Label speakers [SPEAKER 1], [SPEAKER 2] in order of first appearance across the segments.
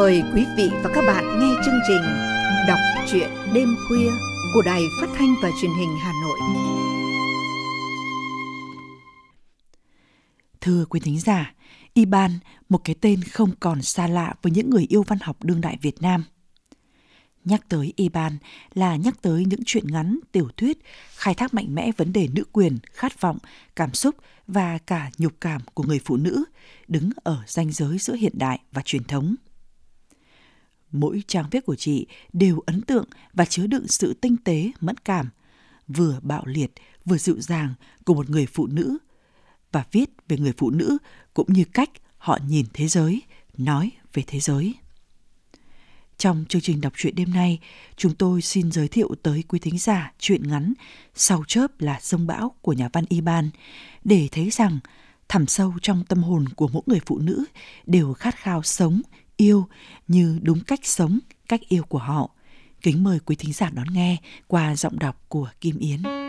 [SPEAKER 1] Mời quý vị và các bạn nghe chương trình Đọc truyện đêm khuya của Đài Phát thanh và Truyền hình Hà Nội.
[SPEAKER 2] Thưa quý thính giả, Iban, một cái tên không còn xa lạ với những người yêu văn học đương đại Việt Nam. Nhắc tới Iban là nhắc tới những chuyện ngắn, tiểu thuyết, khai thác mạnh mẽ vấn đề nữ quyền, khát vọng, cảm xúc và cả nhục cảm của người phụ nữ, đứng ở ranh giới giữa hiện đại và truyền thống. Mỗi trang viết của chị đều ấn tượng và chứa đựng sự tinh tế, mẫn cảm, vừa bạo liệt, vừa dịu dàng của một người phụ nữ và viết về người phụ nữ cũng như cách họ nhìn thế giới, nói về thế giới. Trong chương trình đọc truyện đêm nay, chúng tôi xin giới thiệu tới quý thính giả truyện ngắn Sau chớp là sông bão của nhà văn Iban để thấy rằng thẳm sâu trong tâm hồn của mỗi người phụ nữ đều khát khao sống, yêu như đúng cách sống, cách yêu của họ. Kính mời quý thính giả đón nghe qua giọng đọc của Kim Yến.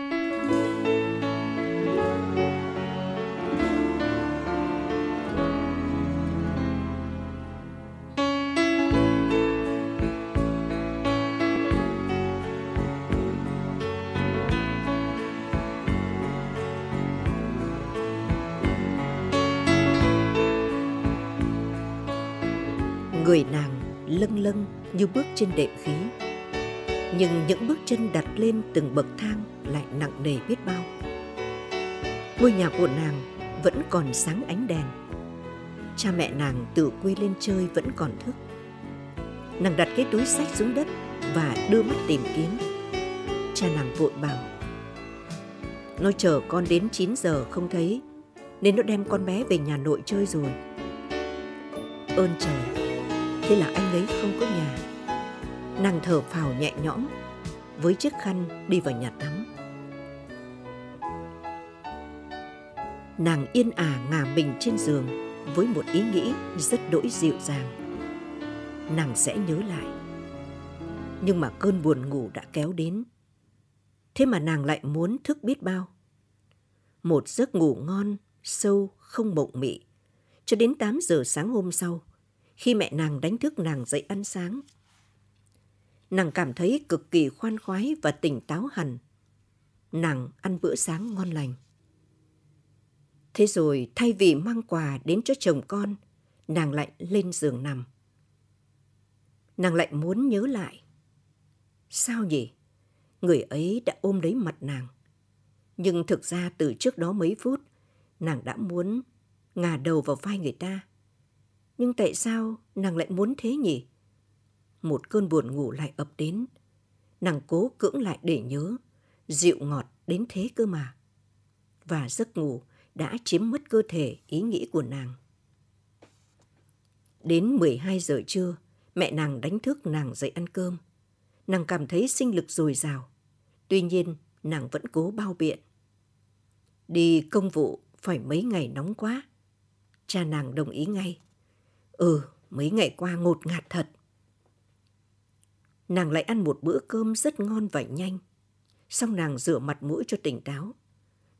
[SPEAKER 1] Như bước trên đệm khí. Nhưng những bước chân đặt lên từng bậc thang lại nặng nề biết bao. Ngôi nhà của nàng vẫn còn sáng ánh đèn. Cha mẹ nàng tự quy lên chơi vẫn còn thức. Nàng đặt cái túi sách xuống đất và đưa mắt tìm kiếm. Cha nàng vội bảo, Nó chờ con đến 9 giờ không thấy, Nên nó đem con bé về nhà nội chơi rồi. Ơn trời, Thế là anh ấy không có nhà. Nàng thở phào nhẹ nhõm Với chiếc khăn đi vào nhà tắm. Nàng yên ả ngả mình trên giường Với một ý nghĩ rất đỗi dịu dàng. Nàng sẽ nhớ lại. Nhưng mà cơn buồn ngủ đã kéo đến. Thế mà nàng lại muốn thức biết bao. Một giấc ngủ ngon, sâu, không mộng mị. Cho đến 8 giờ sáng hôm sau khi mẹ nàng đánh thức nàng dậy ăn sáng. Nàng cảm thấy cực kỳ khoan khoái và tỉnh táo hẳn. Nàng ăn bữa sáng ngon lành. Thế rồi thay vì mang quà đến cho chồng con, nàng lại lên giường nằm. Nàng lại muốn nhớ lại. Sao nhỉ? Người ấy đã ôm lấy mặt nàng. Nhưng thực ra từ trước đó mấy phút, nàng đã muốn ngả đầu vào vai người ta nhưng tại sao nàng lại muốn thế nhỉ? Một cơn buồn ngủ lại ập đến. Nàng cố cưỡng lại để nhớ, dịu ngọt đến thế cơ mà. Và giấc ngủ đã chiếm mất cơ thể ý nghĩ của nàng. Đến 12 giờ trưa, mẹ nàng đánh thức nàng dậy ăn cơm. Nàng cảm thấy sinh lực dồi dào. Tuy nhiên, nàng vẫn cố bao biện. Đi công vụ phải mấy ngày nóng quá. Cha nàng đồng ý ngay. Ừ, mấy ngày qua ngột ngạt thật. Nàng lại ăn một bữa cơm rất ngon và nhanh. Xong nàng rửa mặt mũi cho tỉnh táo.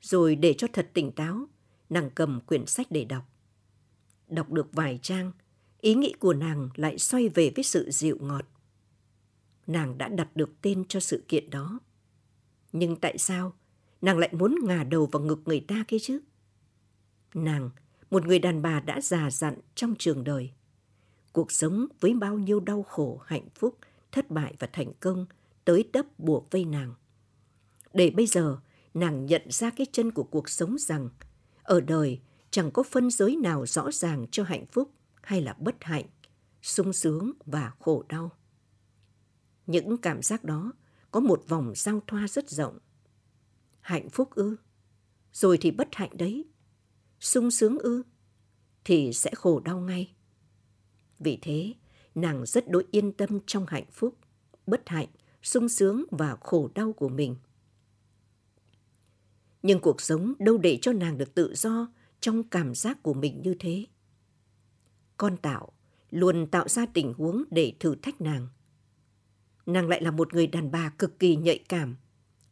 [SPEAKER 1] Rồi để cho thật tỉnh táo, nàng cầm quyển sách để đọc. Đọc được vài trang, ý nghĩ của nàng lại xoay về với sự dịu ngọt. Nàng đã đặt được tên cho sự kiện đó. Nhưng tại sao nàng lại muốn ngả đầu vào ngực người ta kia chứ? Nàng một người đàn bà đã già dặn trong trường đời. Cuộc sống với bao nhiêu đau khổ, hạnh phúc, thất bại và thành công tới đắp buộc vây nàng. Để bây giờ, nàng nhận ra cái chân của cuộc sống rằng ở đời chẳng có phân giới nào rõ ràng cho hạnh phúc hay là bất hạnh, sung sướng và khổ đau. Những cảm giác đó có một vòng giao thoa rất rộng. Hạnh phúc ư? Rồi thì bất hạnh đấy sung sướng ư, thì sẽ khổ đau ngay. Vì thế, nàng rất đối yên tâm trong hạnh phúc, bất hạnh, sung sướng và khổ đau của mình. Nhưng cuộc sống đâu để cho nàng được tự do trong cảm giác của mình như thế. Con tạo luôn tạo ra tình huống để thử thách nàng. Nàng lại là một người đàn bà cực kỳ nhạy cảm,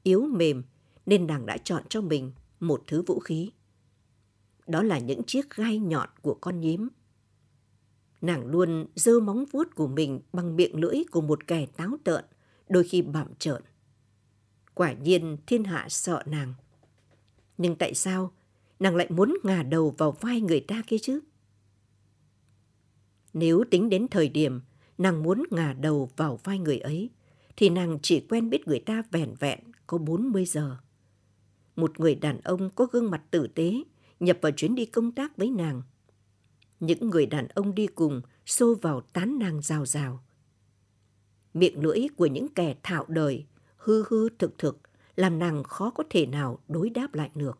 [SPEAKER 1] yếu mềm nên nàng đã chọn cho mình một thứ vũ khí đó là những chiếc gai nhọn của con nhím. Nàng luôn dơ móng vuốt của mình bằng miệng lưỡi của một kẻ táo tợn, đôi khi bạm trợn. Quả nhiên thiên hạ sợ nàng. Nhưng tại sao nàng lại muốn ngả đầu vào vai người ta kia chứ? Nếu tính đến thời điểm nàng muốn ngả đầu vào vai người ấy, thì nàng chỉ quen biết người ta vẻn vẹn có 40 giờ. Một người đàn ông có gương mặt tử tế nhập vào chuyến đi công tác với nàng. Những người đàn ông đi cùng xô vào tán nàng rào rào. Miệng lưỡi của những kẻ thạo đời, hư hư thực thực, làm nàng khó có thể nào đối đáp lại được.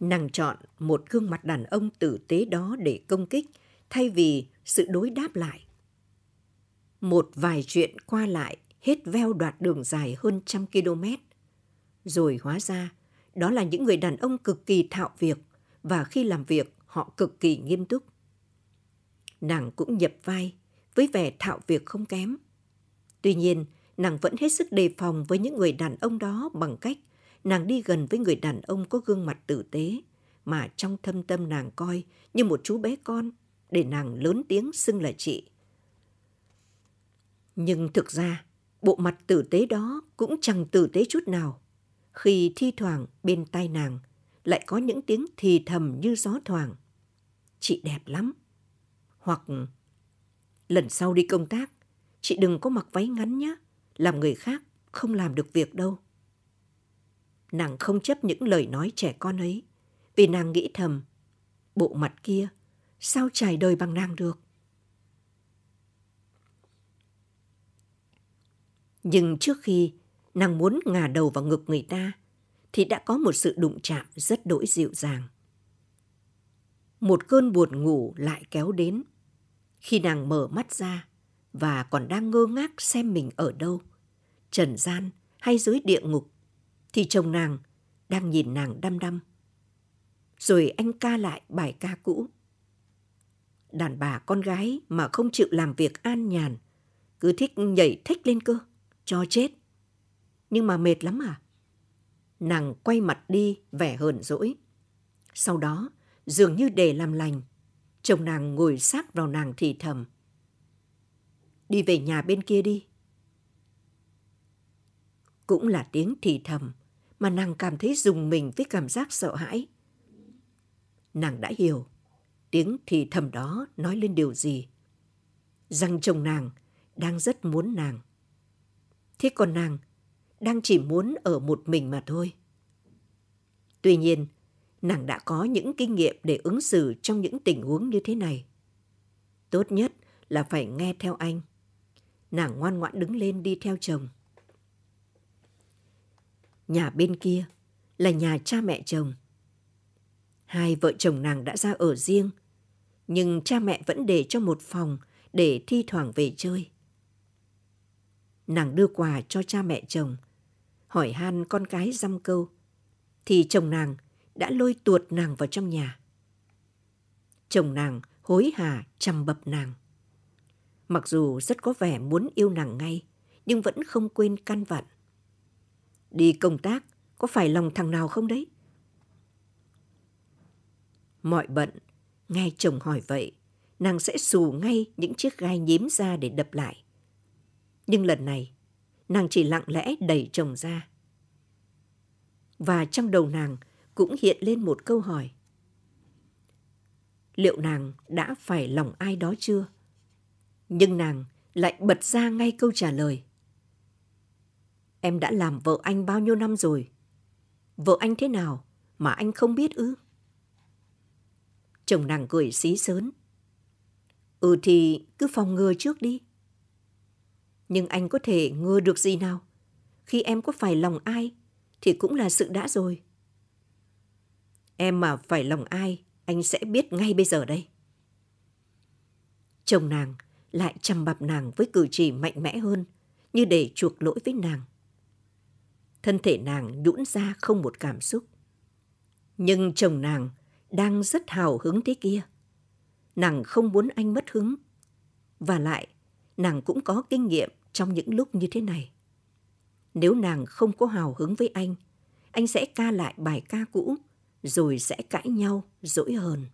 [SPEAKER 1] Nàng chọn một gương mặt đàn ông tử tế đó để công kích, thay vì sự đối đáp lại. Một vài chuyện qua lại hết veo đoạt đường dài hơn trăm km. Rồi hóa ra, đó là những người đàn ông cực kỳ thạo việc và khi làm việc họ cực kỳ nghiêm túc. Nàng cũng nhập vai với vẻ thạo việc không kém. Tuy nhiên, nàng vẫn hết sức đề phòng với những người đàn ông đó bằng cách nàng đi gần với người đàn ông có gương mặt tử tế mà trong thâm tâm nàng coi như một chú bé con để nàng lớn tiếng xưng là chị. Nhưng thực ra, bộ mặt tử tế đó cũng chẳng tử tế chút nào. Khi thi thoảng bên tai nàng lại có những tiếng thì thầm như gió thoảng. Chị đẹp lắm. Hoặc lần sau đi công tác, chị đừng có mặc váy ngắn nhé, làm người khác không làm được việc đâu. Nàng không chấp những lời nói trẻ con ấy, vì nàng nghĩ thầm, bộ mặt kia sao trải đời bằng nàng được. Nhưng trước khi nàng muốn ngả đầu vào ngực người ta, thì đã có một sự đụng chạm rất đỗi dịu dàng. Một cơn buồn ngủ lại kéo đến. Khi nàng mở mắt ra và còn đang ngơ ngác xem mình ở đâu, trần gian hay dưới địa ngục, thì chồng nàng đang nhìn nàng đăm đăm. Rồi anh ca lại bài ca cũ. Đàn bà con gái mà không chịu làm việc an nhàn, cứ thích nhảy thích lên cơ, cho chết. Nhưng mà mệt lắm à? Nàng quay mặt đi vẻ hờn dỗi. Sau đó, dường như để làm lành, chồng nàng ngồi sát vào nàng thì thầm. Đi về nhà bên kia đi. Cũng là tiếng thì thầm mà nàng cảm thấy dùng mình với cảm giác sợ hãi. Nàng đã hiểu tiếng thì thầm đó nói lên điều gì. Rằng chồng nàng đang rất muốn nàng. Thế còn nàng đang chỉ muốn ở một mình mà thôi. Tuy nhiên, nàng đã có những kinh nghiệm để ứng xử trong những tình huống như thế này. Tốt nhất là phải nghe theo anh. Nàng ngoan ngoãn đứng lên đi theo chồng. Nhà bên kia là nhà cha mẹ chồng. Hai vợ chồng nàng đã ra ở riêng, nhưng cha mẹ vẫn để cho một phòng để thi thoảng về chơi. Nàng đưa quà cho cha mẹ chồng, hỏi han con cái dăm câu, thì chồng nàng đã lôi tuột nàng vào trong nhà. Chồng nàng hối hả chăm bập nàng. Mặc dù rất có vẻ muốn yêu nàng ngay, nhưng vẫn không quên căn vặn. Đi công tác, có phải lòng thằng nào không đấy? Mọi bận, nghe chồng hỏi vậy, nàng sẽ xù ngay những chiếc gai nhím ra để đập lại. Nhưng lần này, nàng chỉ lặng lẽ đẩy chồng ra. Và trong đầu nàng cũng hiện lên một câu hỏi. Liệu nàng đã phải lòng ai đó chưa? Nhưng nàng lại bật ra ngay câu trả lời. Em đã làm vợ anh bao nhiêu năm rồi? Vợ anh thế nào mà anh không biết ư? Chồng nàng cười xí sớn. Ừ thì cứ phòng ngừa trước đi. Nhưng anh có thể ngừa được gì nào? Khi em có phải lòng ai thì cũng là sự đã rồi. Em mà phải lòng ai, anh sẽ biết ngay bây giờ đây. Chồng nàng lại chăm bập nàng với cử chỉ mạnh mẽ hơn, như để chuộc lỗi với nàng. Thân thể nàng nhũn ra không một cảm xúc. Nhưng chồng nàng đang rất hào hứng thế kia. Nàng không muốn anh mất hứng. Và lại, nàng cũng có kinh nghiệm trong những lúc như thế này. Nếu nàng không có hào hứng với anh, anh sẽ ca lại bài ca cũ, rồi sẽ cãi nhau, dỗi hờn.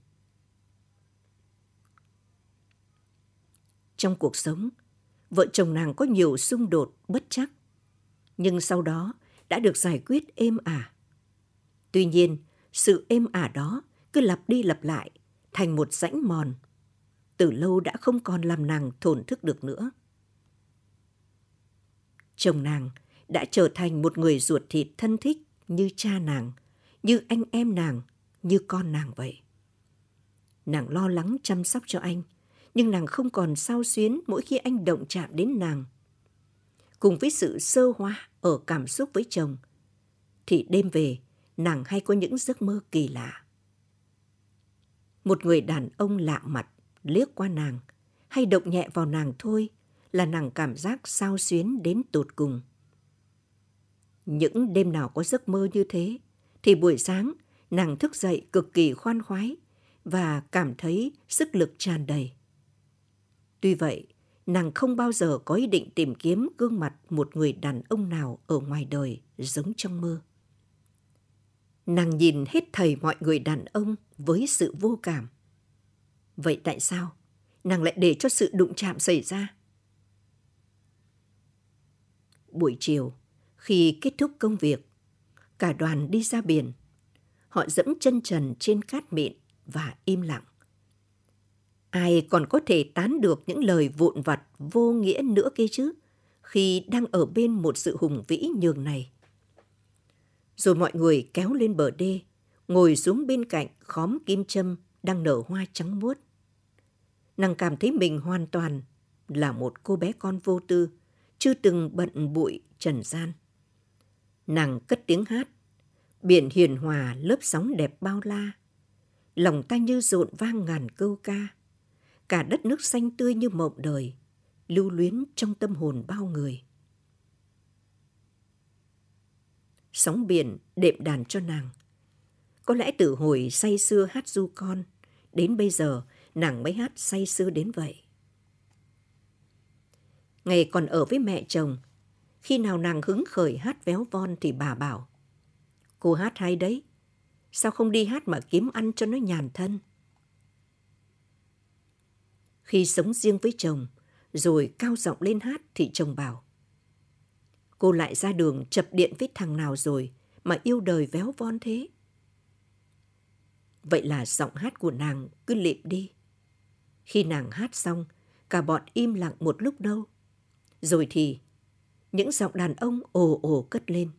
[SPEAKER 1] Trong cuộc sống, vợ chồng nàng có nhiều xung đột bất chắc, nhưng sau đó đã được giải quyết êm ả. Tuy nhiên, sự êm ả đó cứ lặp đi lặp lại thành một rãnh mòn. Từ lâu đã không còn làm nàng thổn thức được nữa. Chồng nàng đã trở thành một người ruột thịt thân thích như cha nàng, như anh em nàng, như con nàng vậy. Nàng lo lắng chăm sóc cho anh, nhưng nàng không còn sao xuyến mỗi khi anh động chạm đến nàng. Cùng với sự sơ hoa ở cảm xúc với chồng, thì đêm về nàng hay có những giấc mơ kỳ lạ. Một người đàn ông lạ mặt liếc qua nàng, hay động nhẹ vào nàng thôi là nàng cảm giác sao xuyến đến tột cùng. Những đêm nào có giấc mơ như thế, thì buổi sáng nàng thức dậy cực kỳ khoan khoái và cảm thấy sức lực tràn đầy. Tuy vậy, nàng không bao giờ có ý định tìm kiếm gương mặt một người đàn ông nào ở ngoài đời giống trong mơ. Nàng nhìn hết thầy mọi người đàn ông với sự vô cảm. Vậy tại sao nàng lại để cho sự đụng chạm xảy ra? Buổi chiều, khi kết thúc công việc, cả đoàn đi ra biển. Họ dẫm chân trần trên cát mịn và im lặng. Ai còn có thể tán được những lời vụn vặt vô nghĩa nữa kia chứ, khi đang ở bên một sự hùng vĩ nhường này. Rồi mọi người kéo lên bờ đê, ngồi xuống bên cạnh khóm kim châm đang nở hoa trắng muốt. Nàng cảm thấy mình hoàn toàn là một cô bé con vô tư, chưa từng bận bụi trần gian. Nàng cất tiếng hát, biển hiền hòa lớp sóng đẹp bao la. Lòng ta như rộn vang ngàn câu ca, cả đất nước xanh tươi như mộng đời, lưu luyến trong tâm hồn bao người. Sóng biển đệm đàn cho nàng. Có lẽ từ hồi say xưa hát du con, đến bây giờ nàng mới hát say xưa đến vậy. Ngày còn ở với mẹ chồng, khi nào nàng hứng khởi hát véo von thì bà bảo. Cô hát hay đấy. Sao không đi hát mà kiếm ăn cho nó nhàn thân? Khi sống riêng với chồng, rồi cao giọng lên hát thì chồng bảo. Cô lại ra đường chập điện với thằng nào rồi mà yêu đời véo von thế? Vậy là giọng hát của nàng cứ lịm đi. Khi nàng hát xong, cả bọn im lặng một lúc đâu. Rồi thì những giọng đàn ông ồ ồ cất lên.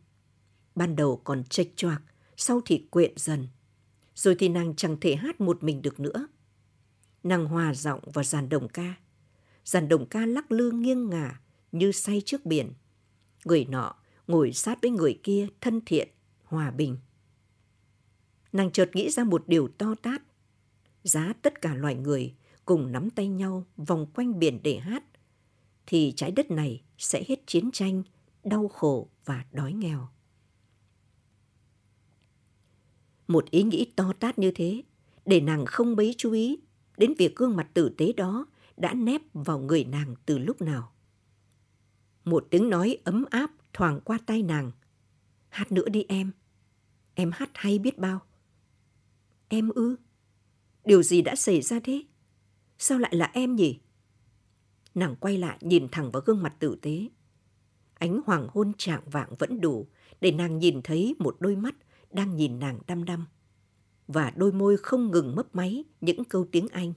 [SPEAKER 1] Ban đầu còn chệch choạc, sau thì quyện dần. Rồi thì nàng chẳng thể hát một mình được nữa. Nàng hòa giọng vào dàn đồng ca. Dàn đồng ca lắc lư nghiêng ngả như say trước biển. Người nọ ngồi sát với người kia thân thiện, hòa bình. Nàng chợt nghĩ ra một điều to tát. Giá tất cả loài người cùng nắm tay nhau vòng quanh biển để hát thì trái đất này sẽ hết chiến tranh, đau khổ và đói nghèo. Một ý nghĩ to tát như thế, để nàng không mấy chú ý đến việc gương mặt tử tế đó đã nép vào người nàng từ lúc nào. Một tiếng nói ấm áp thoảng qua tay nàng. Hát nữa đi em. Em hát hay biết bao. Em ư? Điều gì đã xảy ra thế? Sao lại là em nhỉ? Nàng quay lại nhìn thẳng vào gương mặt tử tế. Ánh hoàng hôn trạng vạng vẫn đủ để nàng nhìn thấy một đôi mắt đang nhìn nàng đăm đăm. Và đôi môi không ngừng mấp máy những câu tiếng Anh.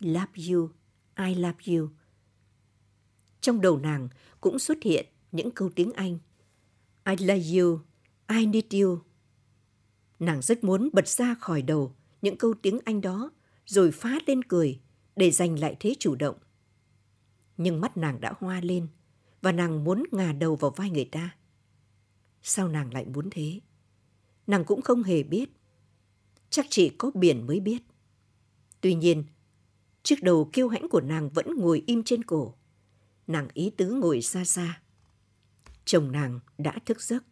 [SPEAKER 1] Love you, I love you. Trong đầu nàng cũng xuất hiện những câu tiếng Anh. I love you, I need you. Nàng rất muốn bật ra khỏi đầu những câu tiếng Anh đó rồi phá lên cười để giành lại thế chủ động nhưng mắt nàng đã hoa lên và nàng muốn ngả đầu vào vai người ta. Sao nàng lại muốn thế? Nàng cũng không hề biết. Chắc chỉ có biển mới biết. Tuy nhiên, chiếc đầu kiêu hãnh của nàng vẫn ngồi im trên cổ. Nàng ý tứ ngồi xa xa. Chồng nàng đã thức giấc.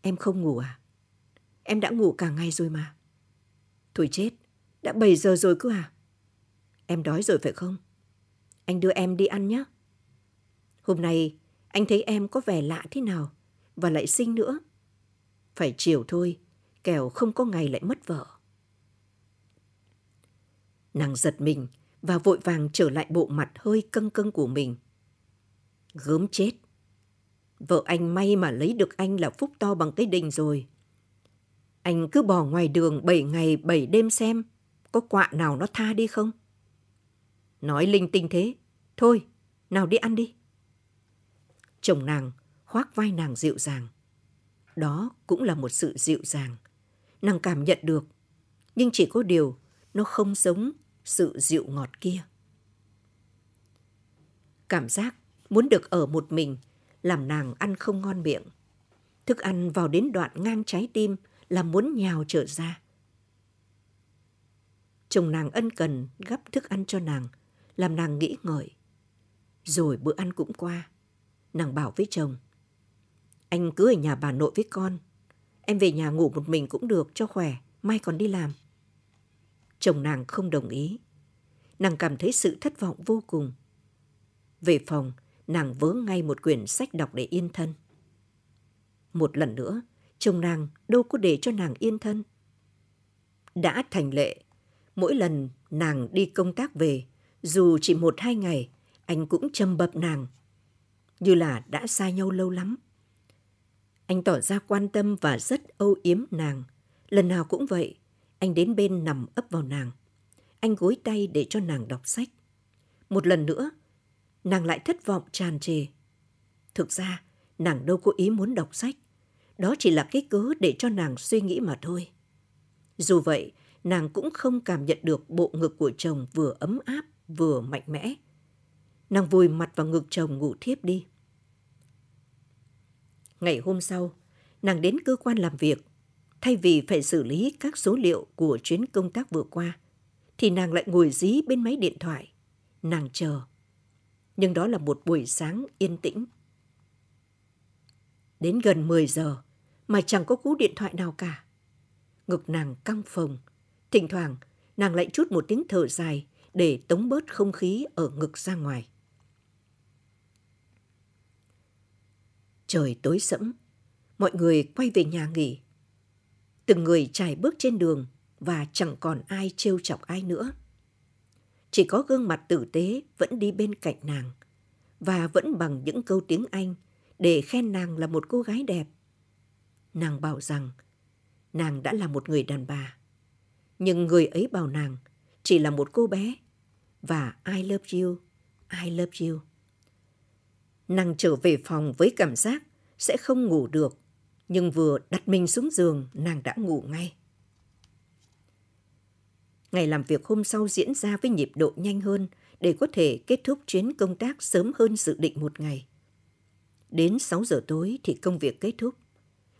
[SPEAKER 1] Em không ngủ à? Em đã ngủ cả ngày rồi mà. Thôi chết, đã 7 giờ rồi cơ à? Em đói rồi phải không? Anh đưa em đi ăn nhé. Hôm nay anh thấy em có vẻ lạ thế nào và lại xinh nữa. Phải chiều thôi, kẻo không có ngày lại mất vợ. Nàng giật mình và vội vàng trở lại bộ mặt hơi căng căng của mình. Gớm chết. Vợ anh may mà lấy được anh là phúc to bằng cái đình rồi. Anh cứ bỏ ngoài đường 7 ngày 7 đêm xem có quạ nào nó tha đi không? Nói linh tinh thế. Thôi, nào đi ăn đi. Chồng nàng khoác vai nàng dịu dàng. Đó cũng là một sự dịu dàng. Nàng cảm nhận được. Nhưng chỉ có điều nó không giống sự dịu ngọt kia. Cảm giác muốn được ở một mình làm nàng ăn không ngon miệng. Thức ăn vào đến đoạn ngang trái tim là muốn nhào trở ra. Chồng nàng ân cần gắp thức ăn cho nàng, làm nàng nghĩ ngợi. Rồi bữa ăn cũng qua. Nàng bảo với chồng. Anh cứ ở nhà bà nội với con. Em về nhà ngủ một mình cũng được cho khỏe, mai còn đi làm. Chồng nàng không đồng ý. Nàng cảm thấy sự thất vọng vô cùng. Về phòng, nàng vớ ngay một quyển sách đọc để yên thân. Một lần nữa, chồng nàng đâu có để cho nàng yên thân. Đã thành lệ, mỗi lần nàng đi công tác về, dù chỉ một hai ngày, anh cũng châm bập nàng. Như là đã xa nhau lâu lắm. Anh tỏ ra quan tâm và rất âu yếm nàng. Lần nào cũng vậy, anh đến bên nằm ấp vào nàng. Anh gối tay để cho nàng đọc sách. Một lần nữa, nàng lại thất vọng tràn trề. Thực ra, nàng đâu có ý muốn đọc sách. Đó chỉ là cái cớ để cho nàng suy nghĩ mà thôi. Dù vậy, nàng cũng không cảm nhận được bộ ngực của chồng vừa ấm áp vừa mạnh mẽ. Nàng vùi mặt vào ngực chồng ngủ thiếp đi. Ngày hôm sau, nàng đến cơ quan làm việc. Thay vì phải xử lý các số liệu của chuyến công tác vừa qua, thì nàng lại ngồi dí bên máy điện thoại. Nàng chờ. Nhưng đó là một buổi sáng yên tĩnh. Đến gần 10 giờ mà chẳng có cú điện thoại nào cả. Ngực nàng căng phồng. Thỉnh thoảng, nàng lại chút một tiếng thở dài để tống bớt không khí ở ngực ra ngoài. Trời tối sẫm, mọi người quay về nhà nghỉ. Từng người trải bước trên đường và chẳng còn ai trêu chọc ai nữa. Chỉ có gương mặt tử tế vẫn đi bên cạnh nàng và vẫn bằng những câu tiếng Anh để khen nàng là một cô gái đẹp. Nàng bảo rằng nàng đã là một người đàn bà. Nhưng người ấy bảo nàng chỉ là một cô bé và I love you, I love you. Nàng trở về phòng với cảm giác sẽ không ngủ được, nhưng vừa đặt mình xuống giường, nàng đã ngủ ngay. Ngày làm việc hôm sau diễn ra với nhịp độ nhanh hơn để có thể kết thúc chuyến công tác sớm hơn dự định một ngày. Đến 6 giờ tối thì công việc kết thúc.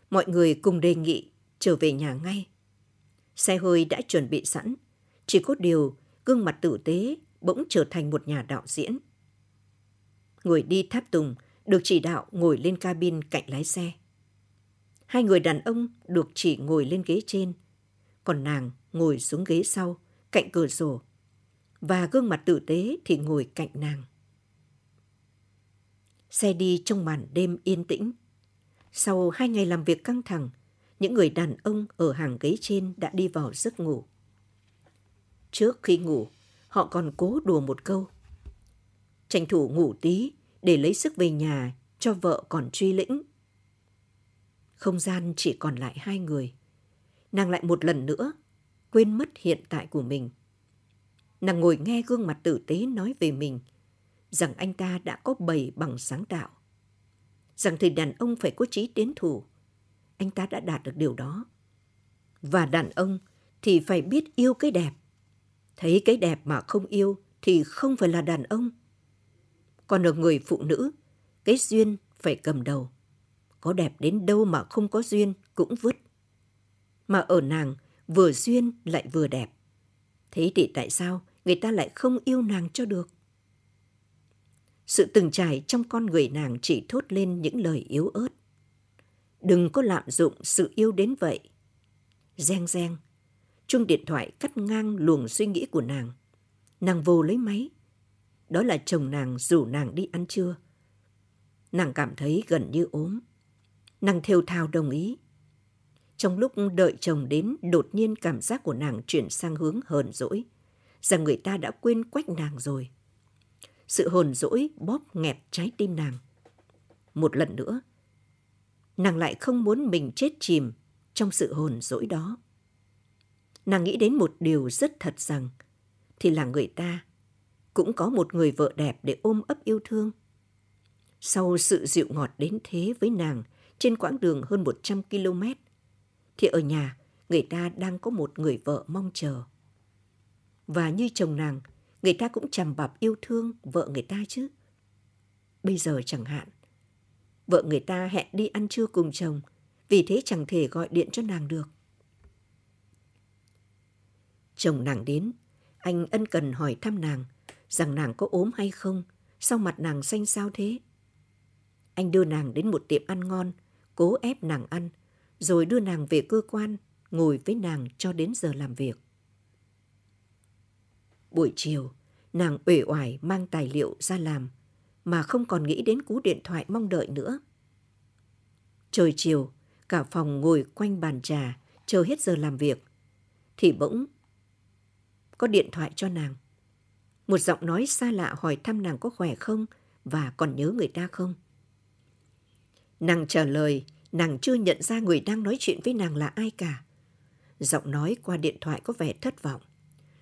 [SPEAKER 1] Mọi người cùng đề nghị trở về nhà ngay. Xe hơi đã chuẩn bị sẵn, chỉ có điều gương mặt tử tế bỗng trở thành một nhà đạo diễn. Người đi tháp tùng được chỉ đạo ngồi lên cabin cạnh lái xe. Hai người đàn ông được chỉ ngồi lên ghế trên, còn nàng ngồi xuống ghế sau, cạnh cửa sổ, và gương mặt tử tế thì ngồi cạnh nàng. Xe đi trong màn đêm yên tĩnh. Sau hai ngày làm việc căng thẳng, những người đàn ông ở hàng ghế trên đã đi vào giấc ngủ. Trước khi ngủ, họ còn cố đùa một câu. Tranh thủ ngủ tí để lấy sức về nhà cho vợ còn truy lĩnh. Không gian chỉ còn lại hai người. Nàng lại một lần nữa quên mất hiện tại của mình. Nàng ngồi nghe gương mặt tử tế nói về mình, rằng anh ta đã có bầy bằng sáng tạo. Rằng thì đàn ông phải có trí tiến thủ. Anh ta đã đạt được điều đó. Và đàn ông thì phải biết yêu cái đẹp. Thấy cái đẹp mà không yêu thì không phải là đàn ông. Còn ở người phụ nữ, cái duyên phải cầm đầu. Có đẹp đến đâu mà không có duyên cũng vứt. Mà ở nàng, vừa duyên lại vừa đẹp. Thế thì tại sao người ta lại không yêu nàng cho được? Sự từng trải trong con người nàng chỉ thốt lên những lời yếu ớt. Đừng có lạm dụng sự yêu đến vậy. Reng reng, chuông điện thoại cắt ngang luồng suy nghĩ của nàng. Nàng vô lấy máy. Đó là chồng nàng rủ nàng đi ăn trưa. Nàng cảm thấy gần như ốm. Nàng thều thào đồng ý. Trong lúc đợi chồng đến, đột nhiên cảm giác của nàng chuyển sang hướng hờn dỗi. rằng người ta đã quên quách nàng rồi. Sự hồn dỗi bóp nghẹt trái tim nàng. Một lần nữa, nàng lại không muốn mình chết chìm trong sự hồn dỗi đó. Nàng nghĩ đến một điều rất thật rằng, thì là người ta cũng có một người vợ đẹp để ôm ấp yêu thương. Sau sự dịu ngọt đến thế với nàng trên quãng đường hơn 100 km, thì ở nhà người ta đang có một người vợ mong chờ. Và như chồng nàng, người ta cũng chằm bạp yêu thương vợ người ta chứ. Bây giờ chẳng hạn, vợ người ta hẹn đi ăn trưa cùng chồng, vì thế chẳng thể gọi điện cho nàng được. Chồng nàng đến, anh ân cần hỏi thăm nàng, rằng nàng có ốm hay không, sao mặt nàng xanh sao thế? Anh đưa nàng đến một tiệm ăn ngon, cố ép nàng ăn, rồi đưa nàng về cơ quan, ngồi với nàng cho đến giờ làm việc. Buổi chiều, nàng uể oải mang tài liệu ra làm, mà không còn nghĩ đến cú điện thoại mong đợi nữa. Trời chiều, cả phòng ngồi quanh bàn trà, chờ hết giờ làm việc, thì bỗng có điện thoại cho nàng. Một giọng nói xa lạ hỏi thăm nàng có khỏe không và còn nhớ người ta không. Nàng trả lời, nàng chưa nhận ra người đang nói chuyện với nàng là ai cả. Giọng nói qua điện thoại có vẻ thất vọng.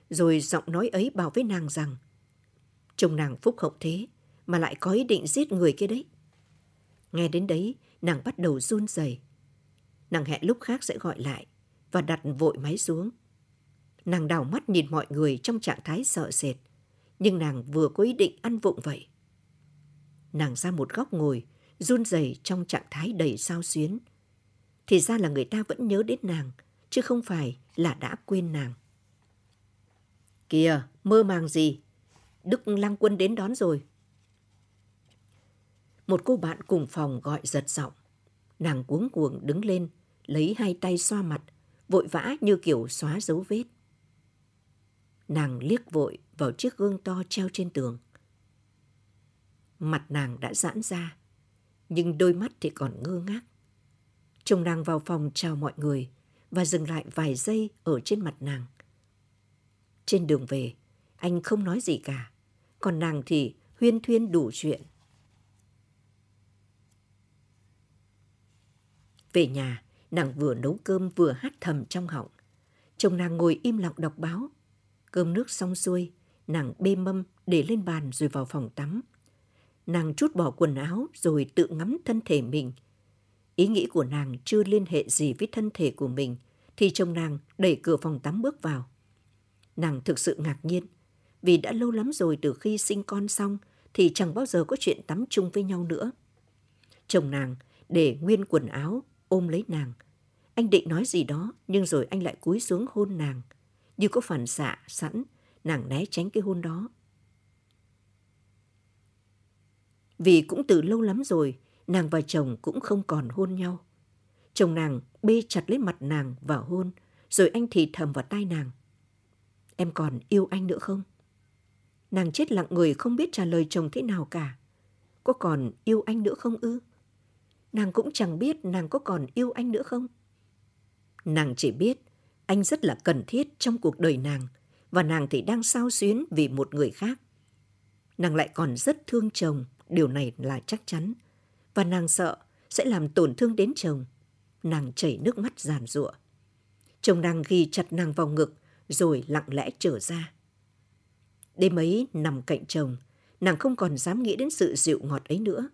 [SPEAKER 1] Rồi giọng nói ấy bảo với nàng rằng, chồng nàng phúc hậu thế mà lại có ý định giết người kia đấy. Nghe đến đấy, nàng bắt đầu run rẩy. Nàng hẹn lúc khác sẽ gọi lại và đặt vội máy xuống. Nàng đảo mắt nhìn mọi người trong trạng thái sợ sệt, nhưng nàng vừa có ý định ăn vụng vậy. Nàng ra một góc ngồi, run rẩy trong trạng thái đầy sao xuyến. Thì ra là người ta vẫn nhớ đến nàng, chứ không phải là đã quên nàng. Kìa, mơ màng gì? Đức Lăng Quân đến đón rồi. Một cô bạn cùng phòng gọi giật giọng. Nàng cuống cuồng đứng lên, lấy hai tay xoa mặt, vội vã như kiểu xóa dấu vết. Nàng liếc vội vào chiếc gương to treo trên tường. Mặt nàng đã giãn ra, nhưng đôi mắt thì còn ngơ ngác. Chồng nàng vào phòng chào mọi người và dừng lại vài giây ở trên mặt nàng. Trên đường về, anh không nói gì cả, còn nàng thì huyên thuyên đủ chuyện. Về nhà, nàng vừa nấu cơm vừa hát thầm trong họng. Chồng nàng ngồi im lặng đọc báo. Cơm nước xong xuôi, nàng bê mâm để lên bàn rồi vào phòng tắm. Nàng trút bỏ quần áo rồi tự ngắm thân thể mình. Ý nghĩ của nàng chưa liên hệ gì với thân thể của mình, thì chồng nàng đẩy cửa phòng tắm bước vào. Nàng thực sự ngạc nhiên, vì đã lâu lắm rồi từ khi sinh con xong thì chẳng bao giờ có chuyện tắm chung với nhau nữa. Chồng nàng để nguyên quần áo ôm lấy nàng. Anh định nói gì đó nhưng rồi anh lại cúi xuống hôn nàng. Như có phản xạ sẵn, nàng né tránh cái hôn đó. Vì cũng từ lâu lắm rồi, nàng và chồng cũng không còn hôn nhau. Chồng nàng bê chặt lấy mặt nàng và hôn, rồi anh thì thầm vào tai nàng. Em còn yêu anh nữa không? Nàng chết lặng người không biết trả lời chồng thế nào cả. Có còn yêu anh nữa không ư? Nàng cũng chẳng biết nàng có còn yêu anh nữa không. Nàng chỉ biết anh rất là cần thiết trong cuộc đời nàng và nàng thì đang sao xuyến vì một người khác. Nàng lại còn rất thương chồng, điều này là chắc chắn. Và nàng sợ sẽ làm tổn thương đến chồng. Nàng chảy nước mắt giàn giụa. Chồng nàng ghi chặt nàng vào ngực rồi lặng lẽ trở ra. Đêm ấy nằm cạnh chồng, nàng không còn dám nghĩ đến sự dịu ngọt ấy nữa.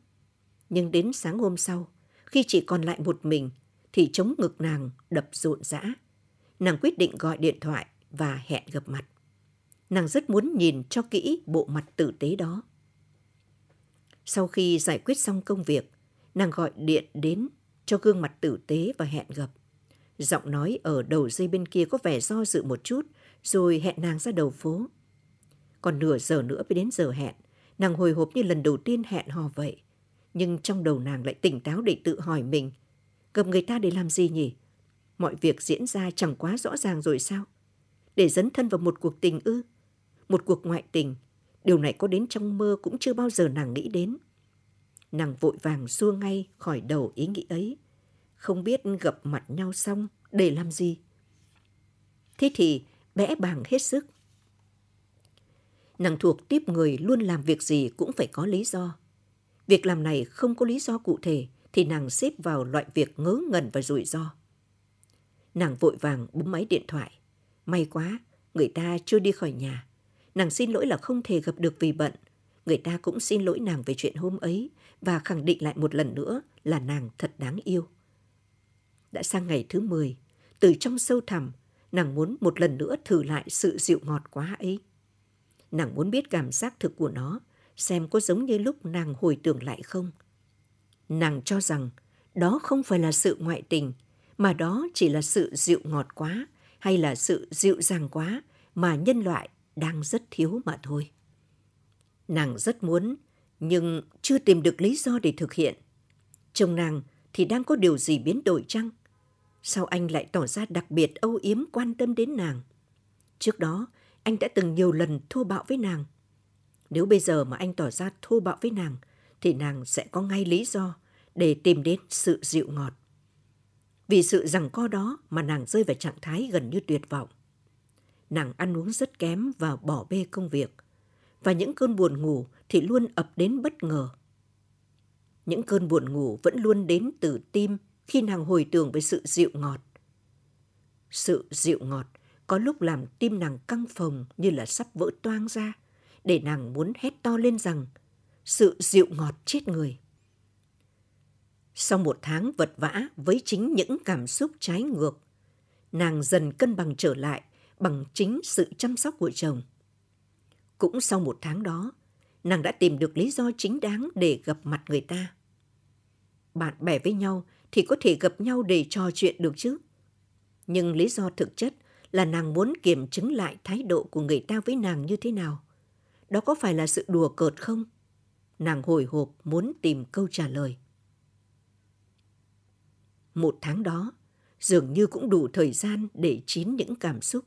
[SPEAKER 1] Nhưng đến sáng hôm sau, khi chỉ còn lại một mình, thì chống ngực nàng đập rộn rã. Nàng quyết định gọi điện thoại và hẹn gặp mặt. Nàng rất muốn nhìn cho kỹ bộ mặt tử tế đó. Sau khi giải quyết xong công việc, nàng gọi điện đến cho gương mặt tử tế và hẹn gặp. Giọng nói ở đầu dây bên kia có vẻ do dự một chút, rồi hẹn nàng ra đầu phố. Còn nửa giờ nữa mới đến giờ hẹn, nàng hồi hộp như lần đầu tiên hẹn hò vậy. Nhưng trong đầu nàng lại tỉnh táo để tự hỏi mình, gặp người ta để làm gì nhỉ? Mọi việc diễn ra chẳng quá rõ ràng rồi sao? Để dấn thân vào một cuộc tình ư? Một cuộc ngoại tình, điều này có đến trong mơ cũng chưa bao giờ nàng nghĩ đến. Nàng vội vàng xua ngay khỏi đầu ý nghĩ ấy không biết gặp mặt nhau xong để làm gì. Thế thì bẽ bàng hết sức. Nàng thuộc tiếp người luôn làm việc gì cũng phải có lý do. Việc làm này không có lý do cụ thể thì nàng xếp vào loại việc ngớ ngẩn và rủi ro. Nàng vội vàng bấm máy điện thoại. May quá, người ta chưa đi khỏi nhà. Nàng xin lỗi là không thể gặp được vì bận. Người ta cũng xin lỗi nàng về chuyện hôm ấy và khẳng định lại một lần nữa là nàng thật đáng yêu. Đã sang ngày thứ 10, từ trong sâu thẳm, nàng muốn một lần nữa thử lại sự dịu ngọt quá ấy. Nàng muốn biết cảm giác thực của nó, xem có giống như lúc nàng hồi tưởng lại không. Nàng cho rằng đó không phải là sự ngoại tình, mà đó chỉ là sự dịu ngọt quá hay là sự dịu dàng quá mà nhân loại đang rất thiếu mà thôi. Nàng rất muốn, nhưng chưa tìm được lý do để thực hiện. Chồng nàng thì đang có điều gì biến đổi chăng? Sao anh lại tỏ ra đặc biệt âu yếm quan tâm đến nàng? Trước đó, anh đã từng nhiều lần thô bạo với nàng. Nếu bây giờ mà anh tỏ ra thô bạo với nàng, thì nàng sẽ có ngay lý do để tìm đến sự dịu ngọt. Vì sự rằng co đó mà nàng rơi vào trạng thái gần như tuyệt vọng. Nàng ăn uống rất kém và bỏ bê công việc. Và những cơn buồn ngủ thì luôn ập đến bất ngờ. Những cơn buồn ngủ vẫn luôn đến từ tim khi nàng hồi tưởng về sự dịu ngọt. Sự dịu ngọt có lúc làm tim nàng căng phồng như là sắp vỡ toang ra, để nàng muốn hét to lên rằng sự dịu ngọt chết người. Sau một tháng vật vã với chính những cảm xúc trái ngược, nàng dần cân bằng trở lại bằng chính sự chăm sóc của chồng. Cũng sau một tháng đó, nàng đã tìm được lý do chính đáng để gặp mặt người ta. Bạn bè với nhau thì có thể gặp nhau để trò chuyện được chứ. Nhưng lý do thực chất là nàng muốn kiểm chứng lại thái độ của người ta với nàng như thế nào. Đó có phải là sự đùa cợt không? Nàng hồi hộp muốn tìm câu trả lời. Một tháng đó, dường như cũng đủ thời gian để chín những cảm xúc.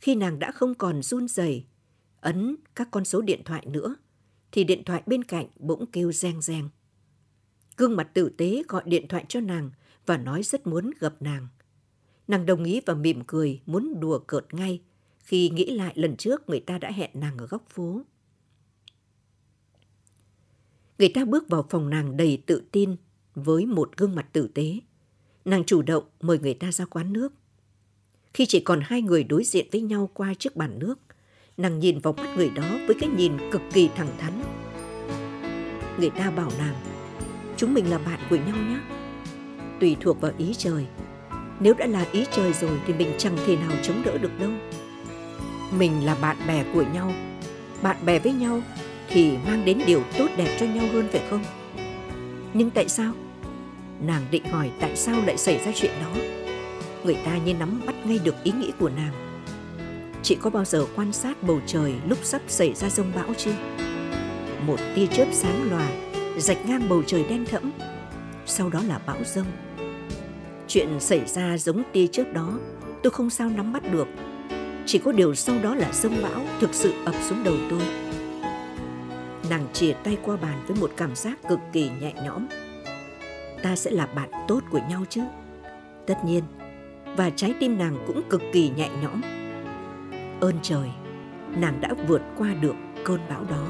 [SPEAKER 1] Khi nàng đã không còn run rẩy, ấn các con số điện thoại nữa, thì điện thoại bên cạnh bỗng kêu reng reng. Gương mặt tử tế gọi điện thoại cho nàng và nói rất muốn gặp nàng. Nàng đồng ý và mỉm cười muốn đùa cợt ngay khi nghĩ lại lần trước người ta đã hẹn nàng ở góc phố. Người ta bước vào phòng nàng đầy tự tin với một gương mặt tử tế. Nàng chủ động mời người ta ra quán nước. Khi chỉ còn hai người đối diện với nhau qua chiếc bàn nước, nàng nhìn vào mắt người đó với cái nhìn cực kỳ thẳng thắn. Người ta bảo nàng, chúng mình là bạn của nhau nhé. Tùy thuộc vào ý trời. Nếu đã là ý trời rồi thì mình chẳng thể nào chống đỡ được đâu. Mình là bạn bè của nhau. Bạn bè với nhau thì mang đến điều tốt đẹp cho nhau hơn phải không? Nhưng tại sao? Nàng định hỏi tại sao lại xảy ra chuyện đó. Người ta như nắm bắt ngay được ý nghĩ của nàng. Chị có bao giờ quan sát bầu trời lúc sắp xảy ra rông bão chưa? Một tia chớp sáng lòa rạch ngang bầu trời đen thẫm. Sau đó là bão rông. Chuyện xảy ra giống tia chớp đó, tôi không sao nắm bắt được. Chỉ có điều sau đó là rông bão thực sự ập xuống đầu tôi. Nàng chìa tay qua bàn với một cảm giác cực kỳ nhẹ nhõm. Ta sẽ là bạn tốt của nhau chứ? Tất nhiên. Và trái tim nàng cũng cực kỳ nhẹ nhõm. Ơn trời, nàng đã vượt qua được cơn bão đó.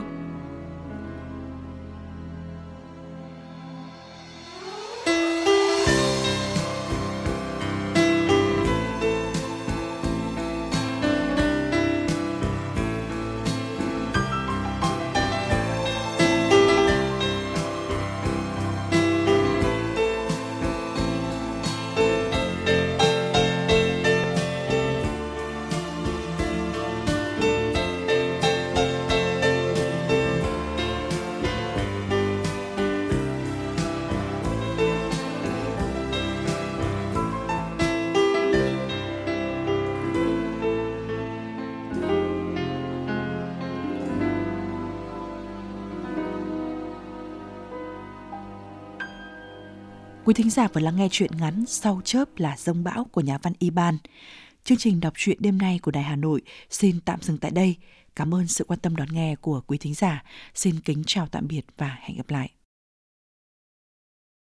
[SPEAKER 2] Quý thính giả vừa lắng nghe chuyện ngắn Sau chớp là rông bão của nhà văn Iban. Chương trình đọc truyện đêm nay của Đài Hà Nội xin tạm dừng tại đây. Cảm ơn sự quan tâm đón nghe của quý thính giả. Xin kính chào tạm biệt và hẹn gặp lại.